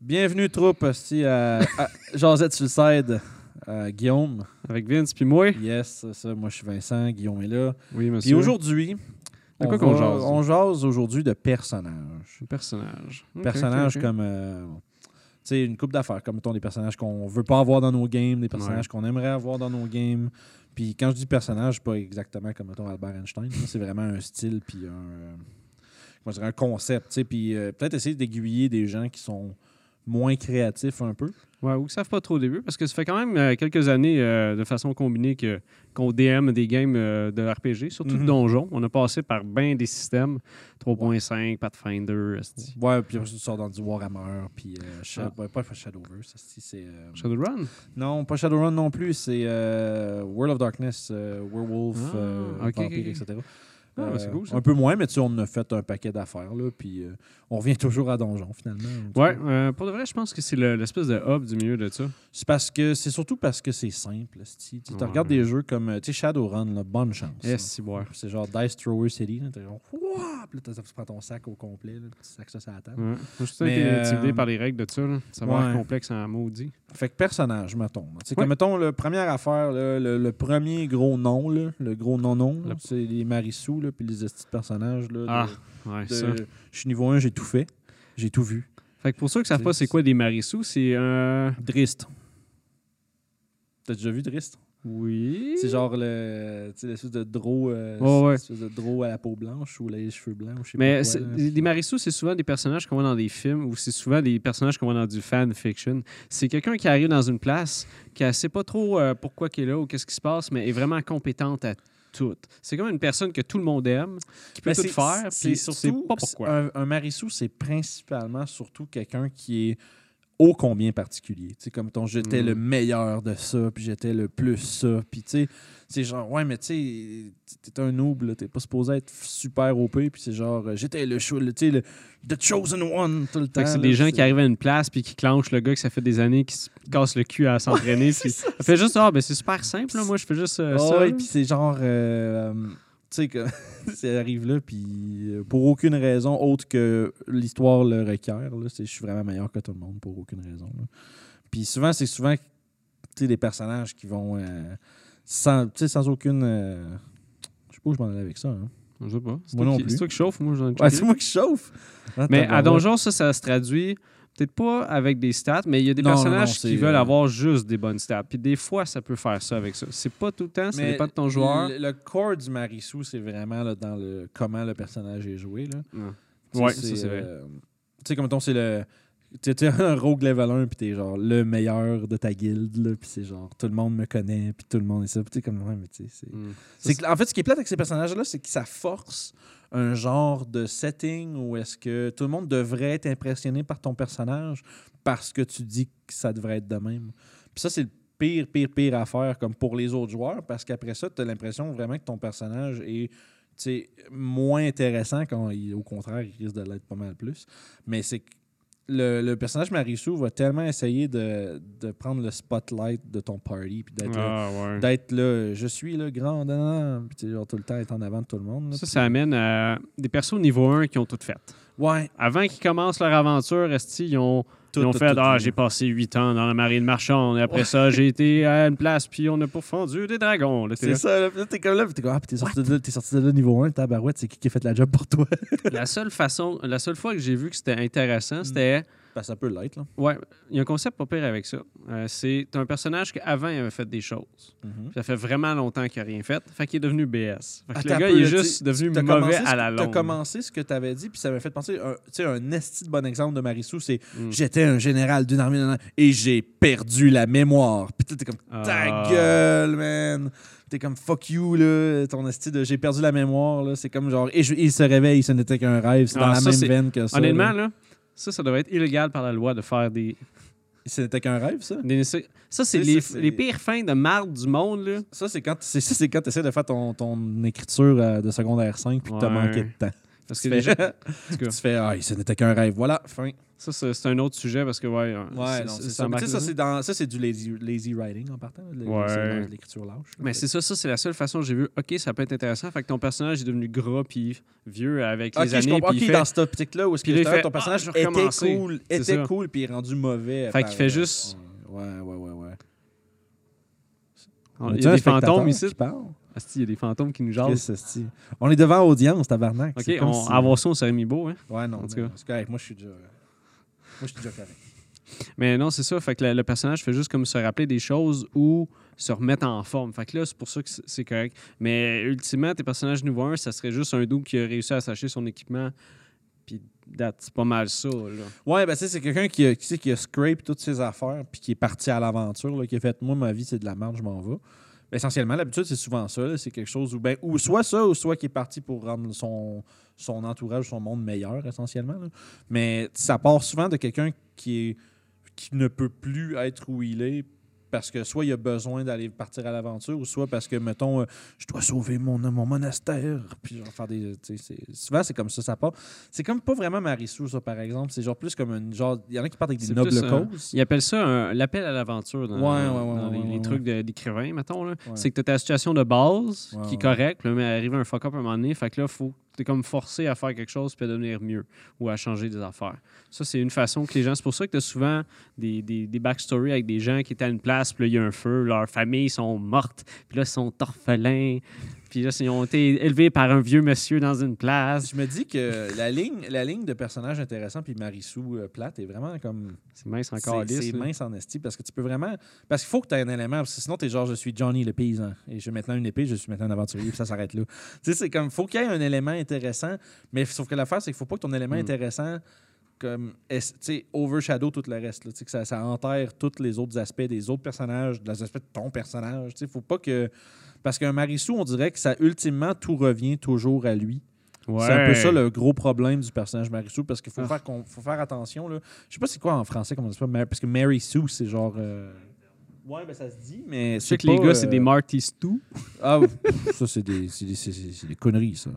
Bienvenue, troupe, aussi à, à Josette Suicide. Guillaume. Avec Vince puis moi. Yes, c'est ça. Moi, je suis Vincent. Guillaume est là. Oui, monsieur. Puis aujourd'hui, De on, quoi qu'on va- jase? on jase aujourd'hui de personnages. Personnage. Ok, personnages ok, ok. comme. euh, tu sais, une coupe d'affaires, comme mettons des personnages qu'on veut pas avoir dans nos games, des personnages qu'on aimerait avoir dans nos games. Puis quand je dis personnage, c'est pas exactement comme mettons Albert Einstein. là. C'est vraiment un style puis un, euh, comment je dirais, un concept. tu sais. Puis euh, peut-être essayer d'aiguiller des gens qui sont moins créatifs un peu. Ouais, ou qui savent pas trop au début, parce que ça fait quand même euh, quelques années euh, de façon combinée que, qu'on DM des games euh, de RPG, surtout Mhm. de donjon. On a passé par bien des systèmes 3.5, Pathfinder, esti. Ouais, puis après, tu sors dans du Warhammer, puis euh, Sha- Ah. ouais, pas Shadowverse, c'est- c'est... Shadowrun? Non, pas Shadowrun non plus, c'est World of Darkness, Werewolf, Ah, Vampire, etc. Ah, ben, c'est Euh, cool, ça. Un peu moins, mais tu sais, on a fait un paquet d'affaires, là, puis euh, on revient toujours à Donjon, finalement. Ouais, euh, pour de vrai, je pense que c'est le- l'espèce de hub du milieu de ça. C'est parce que c'est surtout parce que c'est simple. Tu Ouais. regardes des jeux comme euh, tu sais, Shadowrun, là, bonne chance. Yes, ouais. C'est genre Dice Thrower City. Là, t'es genre, Wouah! Puis là, tu prends ton sac au complet, là, tu sacs ça sur la table. Ouais. Moi, je suis intimidé euh, par les règles de ça. Là. Ça va ouais. être complexe en maudit. Fait que personnage, mettons. Tu sais. Comme mettons, la première affaire, le, le premier gros nom, le gros non-nom, c'est les Marissou, là, puis les de personnages. Là, de- Ah, ouais, de- ça. Je suis niveau 1, j'ai tout fait. J'ai tout vu. Fait que pour ceux qui savent pas c'est quoi des marissous, c'est un. Drist. T'as déjà vu Drist? Oui. C'est genre le, tu sais, l'espèce de draw, euh, ouais. l'espèce de à la peau blanche ou les cheveux blancs. ou Je sais Mais pas quoi, les marissous, c'est souvent des personnages qu'on voit dans des films ou c'est souvent des personnages qu'on voit dans du fan fiction. C'est quelqu'un qui arrive dans une place, qui ne sait pas trop euh, pourquoi qu'il est là ou qu'est-ce qui se passe, mais est vraiment compétente à tout. C'est comme une personne que tout le monde aime, qui peut Ben, tout faire, puis surtout pas pourquoi. Un, un marissou, c'est principalement surtout quelqu'un qui est ô combien particulier? Tu sais, comme ton j'étais le meilleur de ça, puis j'étais le plus ça. Puis tu sais, c'est genre, ouais, mais tu sais, t'es un noob, là, t'es pas supposé être super OP, puis c'est genre, euh, j'étais le, le, tu sais, le The Chosen One tout le temps. C'est des gens qui arrivent à une place puis qui clenchent le gars que ça fait des années qui se casse le cul à s'entraîner. puis il fait juste ah ben c'est super simple là. moi je fais juste euh, Ah ça. ouais, puis c'est genre, euh, tu sais, que ça arrive là, puis euh, pour aucune raison autre que l'histoire le requiert, je suis vraiment meilleur que tout le monde pour aucune raison. Puis souvent, c'est souvent, tu sais, des personnages qui vont euh, sans, sans aucune. euh, je sais pas où je m'en allais avec ça. hein. Je sais pas. C'est Moi toi, non qui- plus. c'est toi qui chauffe, moi j'en ai Ouais, c'est moi qui chauffe. Ah, Mais à. Donjon, ça, ça se traduit peut-être pas avec des stats, mais il y a des Non, personnages non, qui veulent euh, avoir juste des bonnes stats. Puis des fois, ça peut faire ça avec ça. C'est pas tout le temps, ça Mais dépend de ton joueur. Le, le core du Marissou, c'est vraiment là, dans le comment le personnage est joué. Là. Tu sais, Ouais, ça c'est vrai. euh, Tu sais, comme mettons, c'est le. Tu es un rogue level 1, puis t'es genre le meilleur de ta guilde, puis c'est genre tout le monde me connaît, puis tout le monde est ça. Puis sais, comme, ouais, mais tu sais, c'est. Mm. en fait, ce qui est plate avec ces personnages-là, c'est que ça force un genre de setting où est-ce que tout le monde devrait être impressionné par ton personnage parce que tu dis que ça devrait être de même. Puis ça, c'est le pire, pire, pire à faire comme pour les autres joueurs parce qu'après ça, tu as l'impression vraiment que ton personnage est moins intéressant quand il, au contraire, il risque de l'être pas mal plus. Mais c'est le, le personnage Marissou va tellement essayer de, de prendre le spotlight de ton party puis d'être là Ah, ouais. d'être là, je suis le grand, nan, puis genre tout le temps être en avant de tout le monde. là, Ça, ça amène à des persos niveau 1 qui ont tout fait. Ouais, Avant qu'ils commencent leur aventure, ils ont, tout, ils ont tout, fait tout, Ah, j'ai passé 8 ans dans la marine marchande, et après Ouais. ça, j'ai été à une place, puis on a pourfendu des dragons. C'est ça, là, t'es comme là, puis t'es comme, ah, puis t'es sorti, de là, t'es sorti de là niveau 1, tabarouette, c'est qui qui a fait la job pour toi? La seule façon, la seule fois que j'ai vu que c'était intéressant, c'était Ben, ça peut l'être. Ouais, il y a un concept pas pire avec ça. Euh, c'est un personnage qu'avant il avait fait des choses. Puis Ça fait vraiment longtemps qu'il n'a rien fait. Fait qu'il est devenu BS. Fait que Attends le gars, il est juste tu- devenu mauvais à la longue. commencé ce que t'avais dit, puis ça m'a fait penser, tu sais, un esti de bon exemple de Marissou, c'est Mm. j'étais un général d'une armée et j'ai perdu la mémoire. Puis là, t'es comme, ta Ah. gueule, man! T'es comme fuck you, là, ton esti de j'ai perdu la mémoire, là. C'est comme genre, et je- il se réveille, ce n'était qu'un rêve. C'est dans Ah, la ça, même veine que ça. Honnêtement, là. là, ça, ça devrait être illégal par la loi de faire des. Ce n'était qu'un rêve, ça? des- ça, c'est les, pires fins de marde du monde, là. Ça, c'est quand c'est ça, c'est quand tu essaies de faire ton, ton écriture euh, de secondaire 5 puis que t'as Ouais. manqué de temps. Parce Tu que les gens- fais, tu fais, ah, ce n'était qu'un rêve. Voilà, fin. ça, c'est un autre sujet parce que, ouais. Ouais, non, ça. Mais tu sais, ça, c'est dans- ça, c'est du lazy, lazy writing en partant. Ouais. C'est de l'écriture lâche. Mais c'est ça, ça, c'est la seule façon que j'ai vu. OK, ça peut être intéressant. Fait que ton personnage est devenu gras puis vieux avec Ok, les années. Ok, fait- dans cette optique-là, où est-ce que fait, ton personnage Ah, je vais était cool, était cool, puis il est rendu mauvais. Fait qu'il fait juste- Ouais, ouais, ouais, ouais. Il y a des fantômes ici. Asti, Il y a des fantômes qui nous jasent. On est devant audience, tabarnak. OK, on, si- avoir ça, on serait mis beau. Hein? Ouais, non, en tout cas. c'est correct. Moi, je suis déjà... Moi, je suis déjà correct. Mais non, c'est ça. Fait que le, le personnage fait juste comme se rappeler des choses ou se remettre en forme. Fait que là, c'est pour ça que c'est- correct. Mais ultimement, tes personnages niveau 1, ça serait juste un doux qui a réussi à s'acheter son équipement. Puis c'est pas mal ça. Là. Ouais, ben, c'est quelqu'un qui a, qui, a scrape toutes ses affaires puis qui est parti à l'aventure, qui a fait Moi, ma vie, c'est de la merde, je m'en vais. Essentiellement, l'habitude, c'est souvent ça. C'est quelque chose où, ben, ou soit ça, ou soit qui est parti pour rendre son, son entourage, son monde meilleur, essentiellement. Mais ça part souvent de quelqu'un qui, qui ne peut plus être où il est parce que soit il a besoin d'aller partir à l'aventure, ou soit parce que, mettons, euh, je dois sauver mon, mon monastère, puis genre faire des... tu sais, c'est- Souvent, c'est comme ça, ça part. C'est comme pas vraiment Marissou, ça, par exemple. C'est genre plus comme une genre... Il y en a qui partent avec des nobles causes. Ils appellent ça l'appel à l'aventure dans, Ouais, ouais, ouais, dans ouais, les, les trucs d'écrivain, mettons. là. C'est que tu as ta situation de base qui est correcte, mais arrive un fuck-up à un moment donné. Fait que là, faut tu es comme forcé à faire quelque chose puis à devenir mieux ou à changer des affaires. Ça, c'est une façon que les gens. C'est pour ça que tu as souvent des, des, des backstories avec des gens qui étaient à une place, puis là, il y a un feu, leurs familles sont mortes, puis là, ils sont orphelins, puis là, ils ont été élevés par un vieux monsieur dans une place. Je me dis que la ligne, la ligne de personnages intéressants puis Marissou euh, plate est vraiment comme C'est mince c'est encore c'est là. mince en esti parce que tu peux vraiment parce qu'il faut que tu aies un élément parce que sinon tu es genre je suis Johnny le paysan et j'ai maintenant une épée je suis maintenant un aventurier puis ça s'arrête là. Tu sais c'est comme faut qu'il y ait un élément intéressant mais sauf que l'affaire c'est qu'il faut pas que ton élément Mm. intéressant comme overshadow tout le reste là. Que ça, ça enterre tous les autres aspects des autres personnages des aspects de ton personnage sais faut pas que parce qu'un Marissou on dirait que ça ultimement tout revient toujours à lui c'est un peu ça le gros problème du personnage Mary Sue parce qu'il faut, Ah. faire, faut faire attention. Là. Je sais pas c'est quoi en français, comment on dit ça, parce que Mary Sue, c'est genre. euh, Ouais, ben ça se dit, mais Je sais que les gars, c'est euh, des Marty Stew. Ah, ça, c'est des, des, des conneries, ça.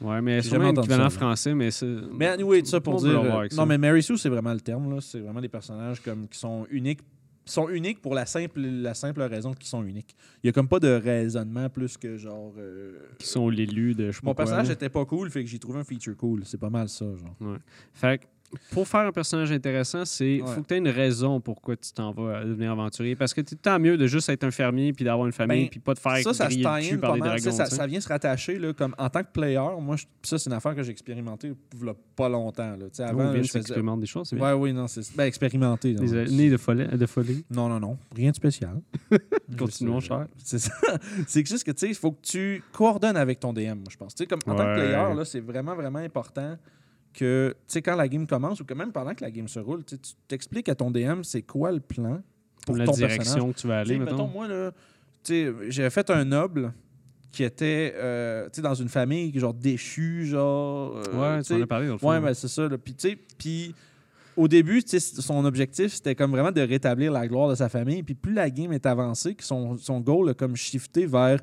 Ouais, mais jamais un équivalent ça, français, mais c'est. Mais anyway, tout ça pour dire. euh, non, mais Mary Sue, c'est vraiment le terme. là. C'est vraiment des personnages comme, qui sont uniques. sont uniques pour la simple, la simple raison qu'ils sont uniques. Il y a comme pas de raisonnement plus que genre. euh, Qui sont l'élu de. Je sais pas Mon personnage là. était pas cool, fait que j'ai trouvé un feature cool. C'est pas mal ça, genre. Fait que pour faire un personnage intéressant, c'est Ouais. faut que tu aies une raison pourquoi tu t'en vas à devenir aventurier. Parce que c'est tant mieux de juste être un fermier puis d'avoir une famille Ben, puis pas de faire ça, ça se le par. Tu sais, dragons. Ça, tu ça vient se rattacher là, comme en tant que player. Moi, je- ça, c'est une affaire que j'ai expérimentée il pas longtemps. Là. Tu Oh, Avant, Vince je faisais... des choses. Ouais, oui, non, c'est ben, expérimenté. Des années de folie. De folie. Non, non, non. Rien de spécial. Continuons, euh, cher. C'est ça. C'est juste que, tu sais, il faut que tu coordonnes avec ton DM, moi, je pense. Tu sais, comme en tant que player, c'est vraiment, vraiment important que, tu sais, quand la game commence ou que même pendant que la game se roule, tu t'expliques à ton DM c'est quoi le plan pour la ton direction personnage. que tu vas aller, mettons, mettons. moi, là, j'avais fait un noble qui était, euh, dans une famille, genre déchue, genre. euh, Ouais, tu tu en as parlé dans le. Ouais, ben c'est ça. Puis, tu sais, puis au début, son objectif, c'était comme vraiment de rétablir la gloire de sa famille. Puis plus la game est avancée, que son, son goal a comme shifté vers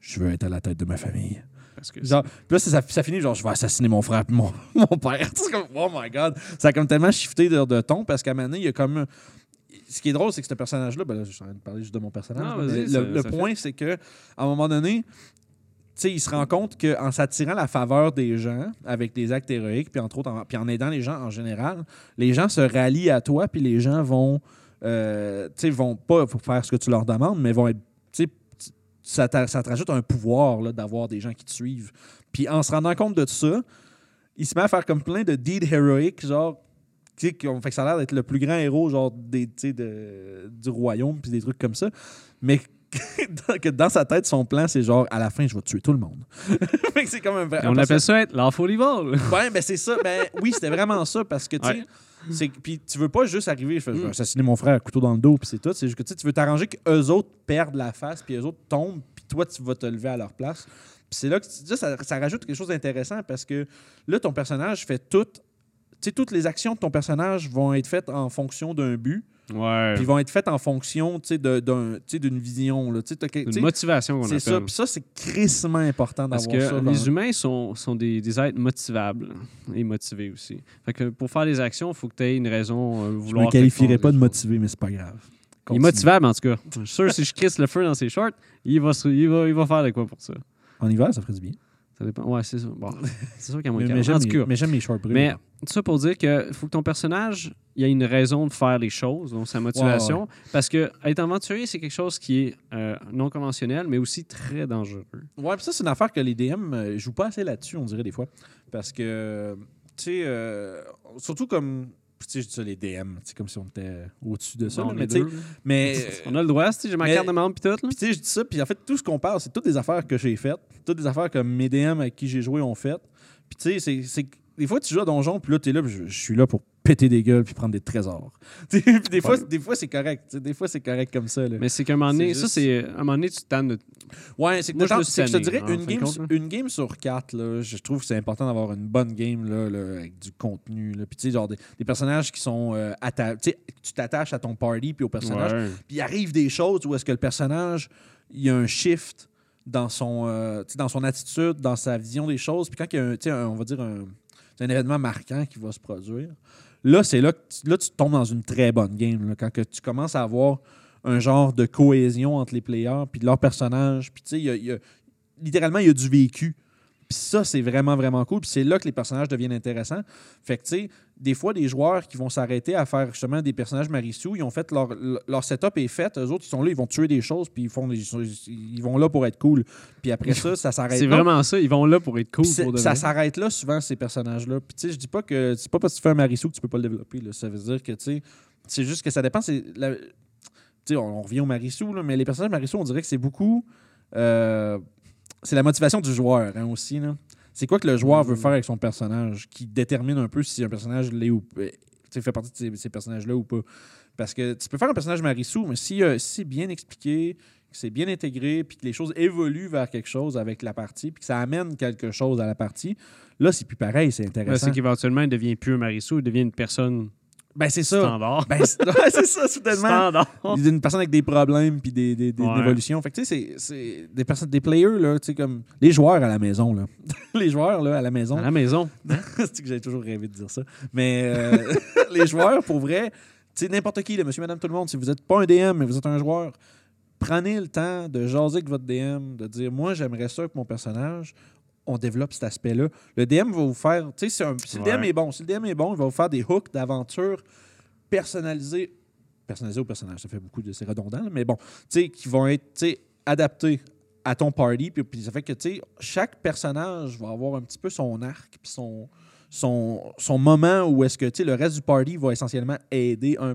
je veux être à la tête de ma famille. Parce que Genre, puis là, ça, ça finit genre je vais assassiner mon frère puis mon, mon père. C'est comme oh my god. Ça a comme tellement shifté de, de ton parce qu'à un moment donné, il y a comme. Ce qui est drôle, c'est que ce personnage-là, ben là, je suis en train de parler juste de mon personnage. Non, ça- le, ça point, c'est que à un moment donné, tu sais, il se rend compte qu'en s'attirant la faveur des gens avec des actes héroïques, puis entre autres, en, puis en aidant les gens en général, les gens se rallient à toi, puis les gens vont, euh, tu sais, vont pas faire ce que tu leur demandes, mais vont être, ça, ça te rajoute un pouvoir d'avoir des gens qui te suivent. Puis en se rendant compte de ça, il se met à faire comme plein de deeds héroïques, genre, tu sais, qui ont fait que ça a l'air d'être le plus grand héros, genre, des, de- du royaume, puis des trucs comme ça. Mais que dans sa tête, son plan, c'est genre, à la fin, je vais tuer tout le monde. Fait que c'est comme un vrai. Et on appelle ça être l'enfant. Ouais, ben c'est ça. Ben oui, c'était vraiment ça parce que tu sais. Ouais. C'est- Puis tu veux pas juste arriver, je vais Mm. assassiner mon frère, couteau dans le dos, puis c'est tout. C'est juste que tu veux t'arranger qu'eux autres perdent la face, puis eux autres tombent, puis toi, tu vas te lever à leur place. Puis c'est là que ça rajoute quelque chose d'intéressant parce que là, ton personnage fait tout sais, toutes les actions de ton personnage vont être faites en fonction d'un but, Ouais. puis vont être faites en fonction, d'une vision, là. Tu sais, t'as que- tu Une motivation C'est ça. Puis ça, c'est crissement important d'avoir ça. dans- les humains sont, sont des, des êtres motivables et motivés aussi. Fait que pour faire des actions, il faut que tu aies une raison euh, Je vouloir. me qualifierais pas de motivé, mais c'est pas grave. Il est motivable en tout cas. Je suis sûr si je crisse le feu dans ses shorts, il va, il va, il va faire de quoi pour ça. En hiver, ça ferait du bien. Ça dépend. Ouais, c'est ça. Bon, c'est sûr qu'il y a moins de mais j'aime mes shorts brûlés. Mais tout ça pour dire que faut que ton personnage il y a une raison de faire les choses, donc sa motivation. Parce que être aventurier, c'est quelque chose qui est euh, non conventionnel, mais aussi très dangereux. Ouais, puis ça, c'est une affaire que les DM euh, jouent pas assez là-dessus, on dirait des fois. Parce que, tu sais, euh, surtout comme. Tu sais, je dis ça, les DM, c'est comme si on était au-dessus de ça. Bon, là, les mais deux. mais. On a le droit, sais, j'ai ma carte de membre pis tout. Là. Puis tu sais, je dis ça, puis en fait, tout ce qu'on parle, c'est toutes des affaires que j'ai faites, toutes des affaires que mes DM avec qui j'ai joué ont faites. Puis tu sais, c'est- des fois, tu joues à Donjon, puis là, tu es là, puis je, je suis là pour péter des gueules puis prendre des trésors. Des, fois, des fois, c'est correct. Des fois, c'est correct comme ça. Là. Mais c'est qu'à un moment donné, ça, c'est. Un moment donné, tu tannes de. Ouais, c'est que, Moi, je te dirais, une game, compte, une game sur quatre, là, je trouve que c'est important d'avoir une bonne game là, là, avec du contenu. Là. Puis tu sais, genre des, des personnages qui sont euh, tu t'attaches à ton party puis au personnage. Ouais. Puis il arrive des choses où est-ce que le personnage, il y a un shift dans son, euh, dans son attitude, dans sa vision des choses. Puis quand il y a un, un- on va dire un, un événement marquant qui va se produire, là, c'est là là, tu tombes dans une très bonne game. quand que tu commences à avoir un genre de cohésion entre les players puis leurs personnages. Puis tu sais, littéralement, il y a du vécu. Puis ça, c'est vraiment, vraiment cool. Puis c'est là que les personnages deviennent intéressants. Fait que, tu sais, des fois, des joueurs qui vont s'arrêter à faire justement des personnages Marissou, ils ont fait leur, leur setup est fait. Eux autres, ils sont là, ils vont tuer des choses, puis ils, font des- ils vont là pour être cool. Puis après ça, ça s'arrête C'est vraiment ça. Ils vont là pour être cool. Pour ça s'arrête là souvent, ces personnages-là. Puis tu sais, je dis pas que c'est pas parce que tu fais un Marissou que tu peux pas le développer. là. Ça veut dire que, tu sais, c'est juste que ça dépend. la- Tu sais, on, on revient au Marissou, là, mais les personnages Marissou, on dirait que c'est beaucoup. euh, c'est la motivation du joueur hein, aussi. là. C'est quoi que le joueur veut Mm. faire avec son personnage qui détermine un peu si un personnage l'est ou fait partie de ces, ces personnages-là ou pas? Parce que tu peux faire un personnage Marissou, mais si, euh, si c'est bien expliqué, que c'est bien intégré, puis que les choses évoluent vers quelque chose avec la partie, puis que ça amène quelque chose à la partie, là, c'est plus pareil, c'est Là, intéressant. c'est qu'éventuellement, il devient plus un Marissou, il devient une personne Ben, c'est ça. standard. Ben, c'est ouais, c'est ça, soudainement. Standard. Une personne avec des problèmes puis des, des, des Ouais. évolutions. Fait que, tu sais, c'est- c'est des personnes, des players, là, tu sais, comme les joueurs à la maison, là. les joueurs, là, à la maison. À la maison. c'est que j'avais toujours rêvé de dire ça? Mais euh, les joueurs, pour vrai, tu sais, n'importe qui, là, monsieur, madame, tout le monde, si vous n'êtes pas un DM, mais vous êtes un joueur, prenez le temps de jaser avec votre DM, de dire, moi, j'aimerais ça que mon personnage, on développe cet aspect-là. Le DM va vous faire, tu sais, si, le DM est bon, si le DM est bon, il va vous faire des hooks d'aventure personnalisés. Personnalisés au personnage, ça fait beaucoup de. C'est redondant, là, mais bon, tu sais, qui vont être, adaptés à ton party. Puis, puis ça fait que, tu sais, chaque personnage va avoir un petit peu son arc, puis son, son, son moment où est-ce que, tu sais, le reste du party va essentiellement aider un,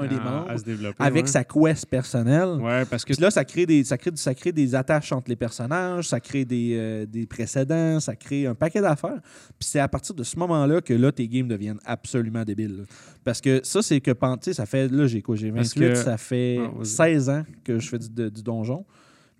un des membres développer. avec ouais. sa quest personnelle. Ouais, parce que Puis là, ça crée, des, ça, crée, ça crée des attaches entre les personnages, ça crée des, euh, des précédents, ça crée un paquet d'affaires. Puis c'est à partir de ce moment-là que là, tes games deviennent absolument débiles. là. Parce que ça, c'est que, tu sais, ça fait, là, j'ai quoi, j'ai Parce 28, que- ça fait Ah, vas-y. 16 ans que je fais du, de- du donjon.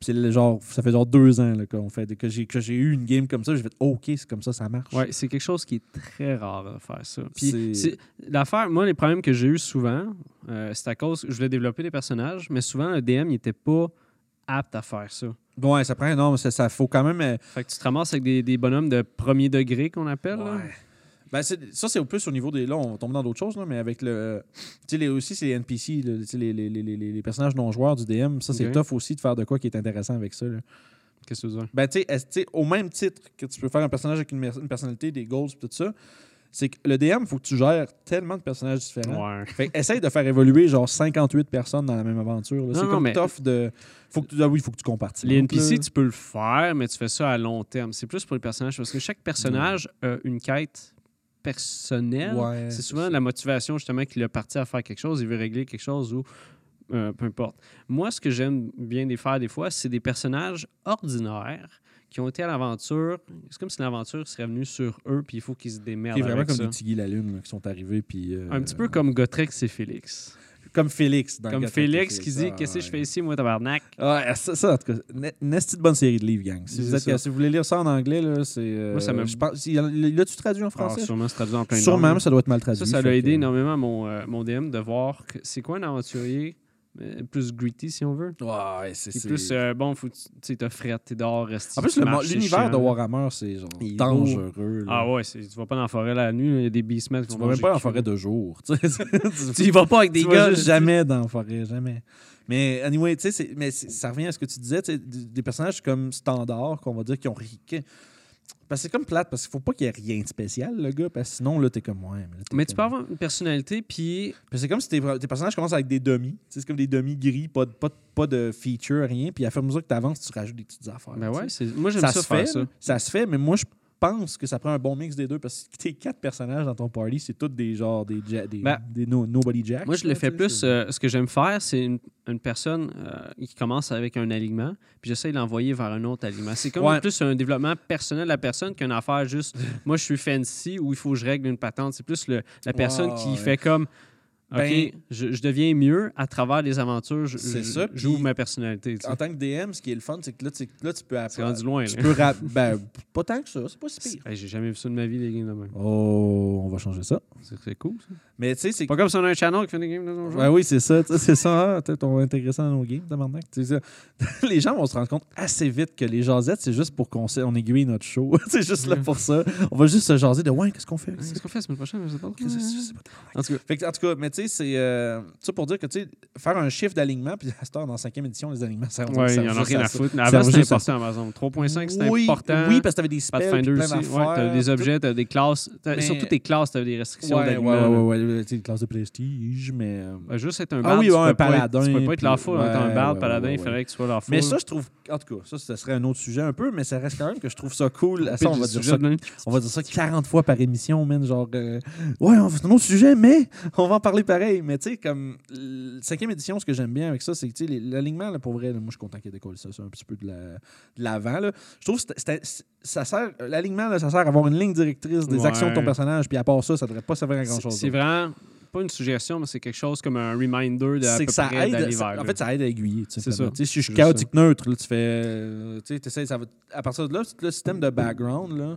Puis c'est genre, ça fait genre deux ans là, qu'on fait, que j'ai que j'ai eu une game comme ça. J'ai fait, OK, c'est comme ça, ça marche. Ouais, c'est quelque chose qui est très rare de faire ça. Puis C'est- c'est- l'affaire, moi, les problèmes que j'ai eu souvent, euh, c'est à cause que je voulais développer des personnages, mais souvent le DM n'était pas apte à faire ça. Ouais, ça prend, non, mais ça, ça faut quand même. euh, Fait que tu te ramasses avec des, des bonhommes de premier degré qu'on appelle. là. Ben, ça, c'est au plus au niveau des. Là, on va tomber dans d'autres choses, là, mais avec le. Tu sais, aussi, c'est les NPC, les, les, les, les, personnages non-joueurs du DM. Ça, c'est tough aussi de faire de quoi qui est intéressant avec ça. Qu'est-ce que tu veux dire? Ben, tu sais, au même titre que tu peux faire un personnage avec une, personnalité, des goals, tout ça, c'est que le DM, faut que tu gères tellement de personnages différents. Ouais. Fait essaye de faire évoluer genre 58 personnes dans la même aventure. C'est comme mais- tough de. Faut que tu... Ah oui, il faut que tu compartimentes. Les NPC, là. tu peux le faire, mais tu fais ça à long terme. C'est plus pour les personnages parce que chaque personnage a une quête personnelle. Ouais, c'est c'est souvent ça. la motivation justement qui l'a parti à faire quelque chose, il veut régler quelque chose ou euh, peu importe. Moi, ce que j'aime bien les faire des fois, c'est des personnages ordinaires qui ont été à l'aventure. C'est comme si l'aventure serait venue sur eux, puis il faut qu'ils se démerdent Qui est vraiment avec comme ça. des Tiggy la Lune là, qui sont arrivés. Puis, euh, Un petit peu comme Gotrek et Félix. Comme Félix. Dans Comme Gotham Félix qui dit Ah, Qu'est-ce que je fais ici, moi, tabarnak? Ouais, ça, ça, en tout cas, ne- une esti de bonne série de livres, gang. Si vous, C'est êtes- ça. si vous voulez lire ça en anglais, là, c'est. euh, Moi, ça me- je pense, L'as-tu traduit en Ah, français? Sûrement, c'est traduit en plein Sûrement, mais ça doit être mal traduit. Ça, ça l'a aidé que- énormément mon, euh, mon DM de voir c'est quoi un aventurier plus gritty, si on veut. Ouais, c'est. C'est- plus, euh, bon, faut tu t'as fret, t'es dehors, resti. En plus, l'univers de. Warhammer, c'est genre Il dangereux. là. Ah ouais, tu vas pas dans la forêt la nuit, il y a des beastmen qui Tu vas même pas en le cul. forêt de jour. tu y vas pas avec des tu gars. vas juste là, jamais dans la forêt, jamais. Mais anyway, tu sais, ça revient à ce que tu disais, des personnages comme standard, qu'on va dire, qui ont qui- Parce que c'est comme plate, parce qu'il faut pas qu'il y ait rien de spécial, le gars, parce que sinon, là, t'es comme, ouais. Mais, là, t'es Mais tu peux avoir une personnalité, puis c'est comme si tes, tes personnages commencent avec des sais, C'est comme des dummies gris, pas de, pas, de- pas de feature, rien. Puis à faire mesure que tu avances, tu rajoutes des petites affaires. ben ouais, moi j'aime ça, ça, se faire fait, ça. ça se fait, mais moi je pense que ça prend un bon mix des deux parce que tes quatre personnages dans ton party, c'est tous des genres des, ja- des, Ben, des no- nobody jacks. Moi, je le fais plus. euh, ce que j'aime faire, c'est une, une personne euh, qui commence avec un alignement, puis j'essaie de l'envoyer vers un autre alignement. C'est comme Ouais. plus un développement personnel de la personne qu'une affaire juste. moi, je suis fancy ou il faut que je règle une patente. C'est plus le- la personne qui ouais. fait comme. OK, Ben- je, je deviens mieux à travers les aventures. C'est ça, J'ouvre ma personnalité. tu sais. En tant que DM, ce qui est le fun, c'est que là, tu, là, tu peux rendu loin. Tu là. peux ben, pas tant que ça, c'est pas si pire. Hey, J'ai jamais vu ça de ma vie, les games de même. Oh, on va changer ça. C'est cool, ça. Mais tu sais, c'est Pas comme si on a un channel qui fait des games de nos jours. Ouais, oui, c'est ça. C'est ça. Peut-être on va intégrer ça dans nos games, ça. Les gens vont se rendre compte assez vite que les jasettes, c'est juste pour qu'on on aiguille notre show. c'est juste là Ouais. pour ça. On va juste se jaser de ouais, qu'est-ce qu'on fait? Qu'est-ce qu'on fait la semaine prochaine? Je sais pas. En tout cas, mais tu sais, c'est euh, ça pour dire que tu sais, faire un chiffre d'alignement, puis à cette heure, dans la cinquième édition, les alignements, ça ouais, il y en a rien à foutre. Mais avant, c'était important, Amazon. 3.5, c'était oui, important. Oui, parce que t'avais des spells, plein aussi. d'affaires. Ouais, des objets, t'avais des classes. Mais- Surtout tes classes, t'avais des restrictions Ouais, ouais, d'alignement. ouais, là. ouais, ouais, tu sais, une classe de prestige, mais... euh, Ouais, juste être un Ah oui, tu, ouais, peux un paladin, tu peux pas être la foule un ouais, ouais, paladin, ouais, il faudrait que tu sois la foule. Mais ça, je trouve... En tout cas, ça, ce serait un autre sujet un peu, mais ça reste quand même que je trouve ça cool. Ça, on va dire ça On va dire ça 40 fois par émission, man. Genre, euh, ouais, c'est un autre sujet, mais on va en parler pareil. Mais tu sais, comme, cinquième édition, ce que j'aime bien avec ça, c'est que, l'alignement, là, pour vrai, là, moi, je suis content qu'il ait décollé ça, c'est un petit peu de la- de l'avant. Je trouve que ça sert, l'alignement, là, ça sert à avoir une ligne directrice des Ouais. actions de ton personnage, puis à part ça, ça devrait pas servir à C'est grand-chose. c'est vraiment pas une suggestion, mais c'est quelque chose comme un reminder de à C'est peu que ça près aide, ça- en fait, ça aide à aiguiller. C'est ça. Si je suis chaotique neutre, là, tu fais, euh, tu sais, t'essaies, ça va, à partir de là, le système de background, là,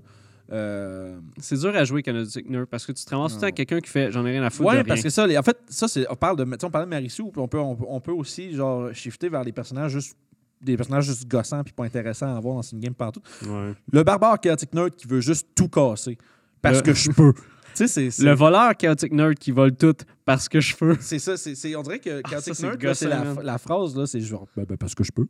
euh, C'est dur à jouer Chaotic Nerd parce que tu te ramasses tout le temps Non. avec quelqu'un qui fait j'en ai rien à foutre. Ouais, de parce que ça, les- en fait, ça, c'est, on parle de, on parlait de Marissou, puis on peut, on, peut- on peut aussi, genre, shifter vers les personnages juste, des personnages juste gossants puis pas intéressants à avoir dans une game partout. Ouais. Le barbare chaotic nerd qui veut juste tout casser parce Le- que je peux. tu sais, c'est, c'est, Le voleur Chaotic Nerd qui vole tout parce que je peux. c'est ça, c'est, c'est- on dirait que Ah, ça, là, c'est gossant, la, phrase, là, c'est genre, ben, ben, parce que je peux.